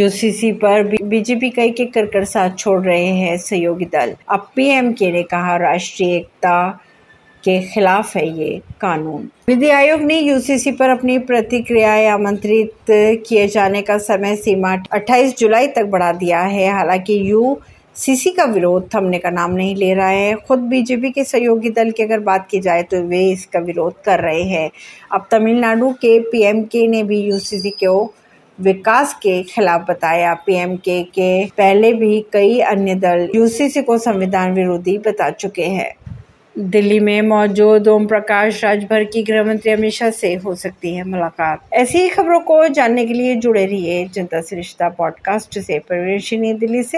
UCC पर BJP कई के कर साथ छोड़ रहे हैं सहयोगी दल। अब पीएमके ने कहा, राष्ट्रीय एकता के खिलाफ है ये कानून। विधि आयोग ने यूसीसी पर अपनी प्रतिक्रियाएँ आमंत्रित किए जाने का समय सीमा 28 जुलाई तक बढ़ा दिया है। हालाँकि यू सीसी का विरोध थमने का नाम नहीं ले रहा है। खुद बीजेपी के सहयोगी दल की अगर बात की जाए तो वे इसका विरोध कर रहे हैं। अब तमिलनाडु के पीएमके ने भी यूसीसी को विकास के खिलाफ बताया। पीएमके के पहले भी कई अन्य दल यूसीसी को संविधान विरोधी बता चुके हैं। दिल्ली में मौजूद ओम प्रकाश राजभर की गृह मंत्री अमित शाह से हो सकती है मुलाकात। ऐसी ही खबरों को जानने के लिए जुड़े रहिए जनता से रिश्ता पॉडकास्ट से। परवेश दिल्ली से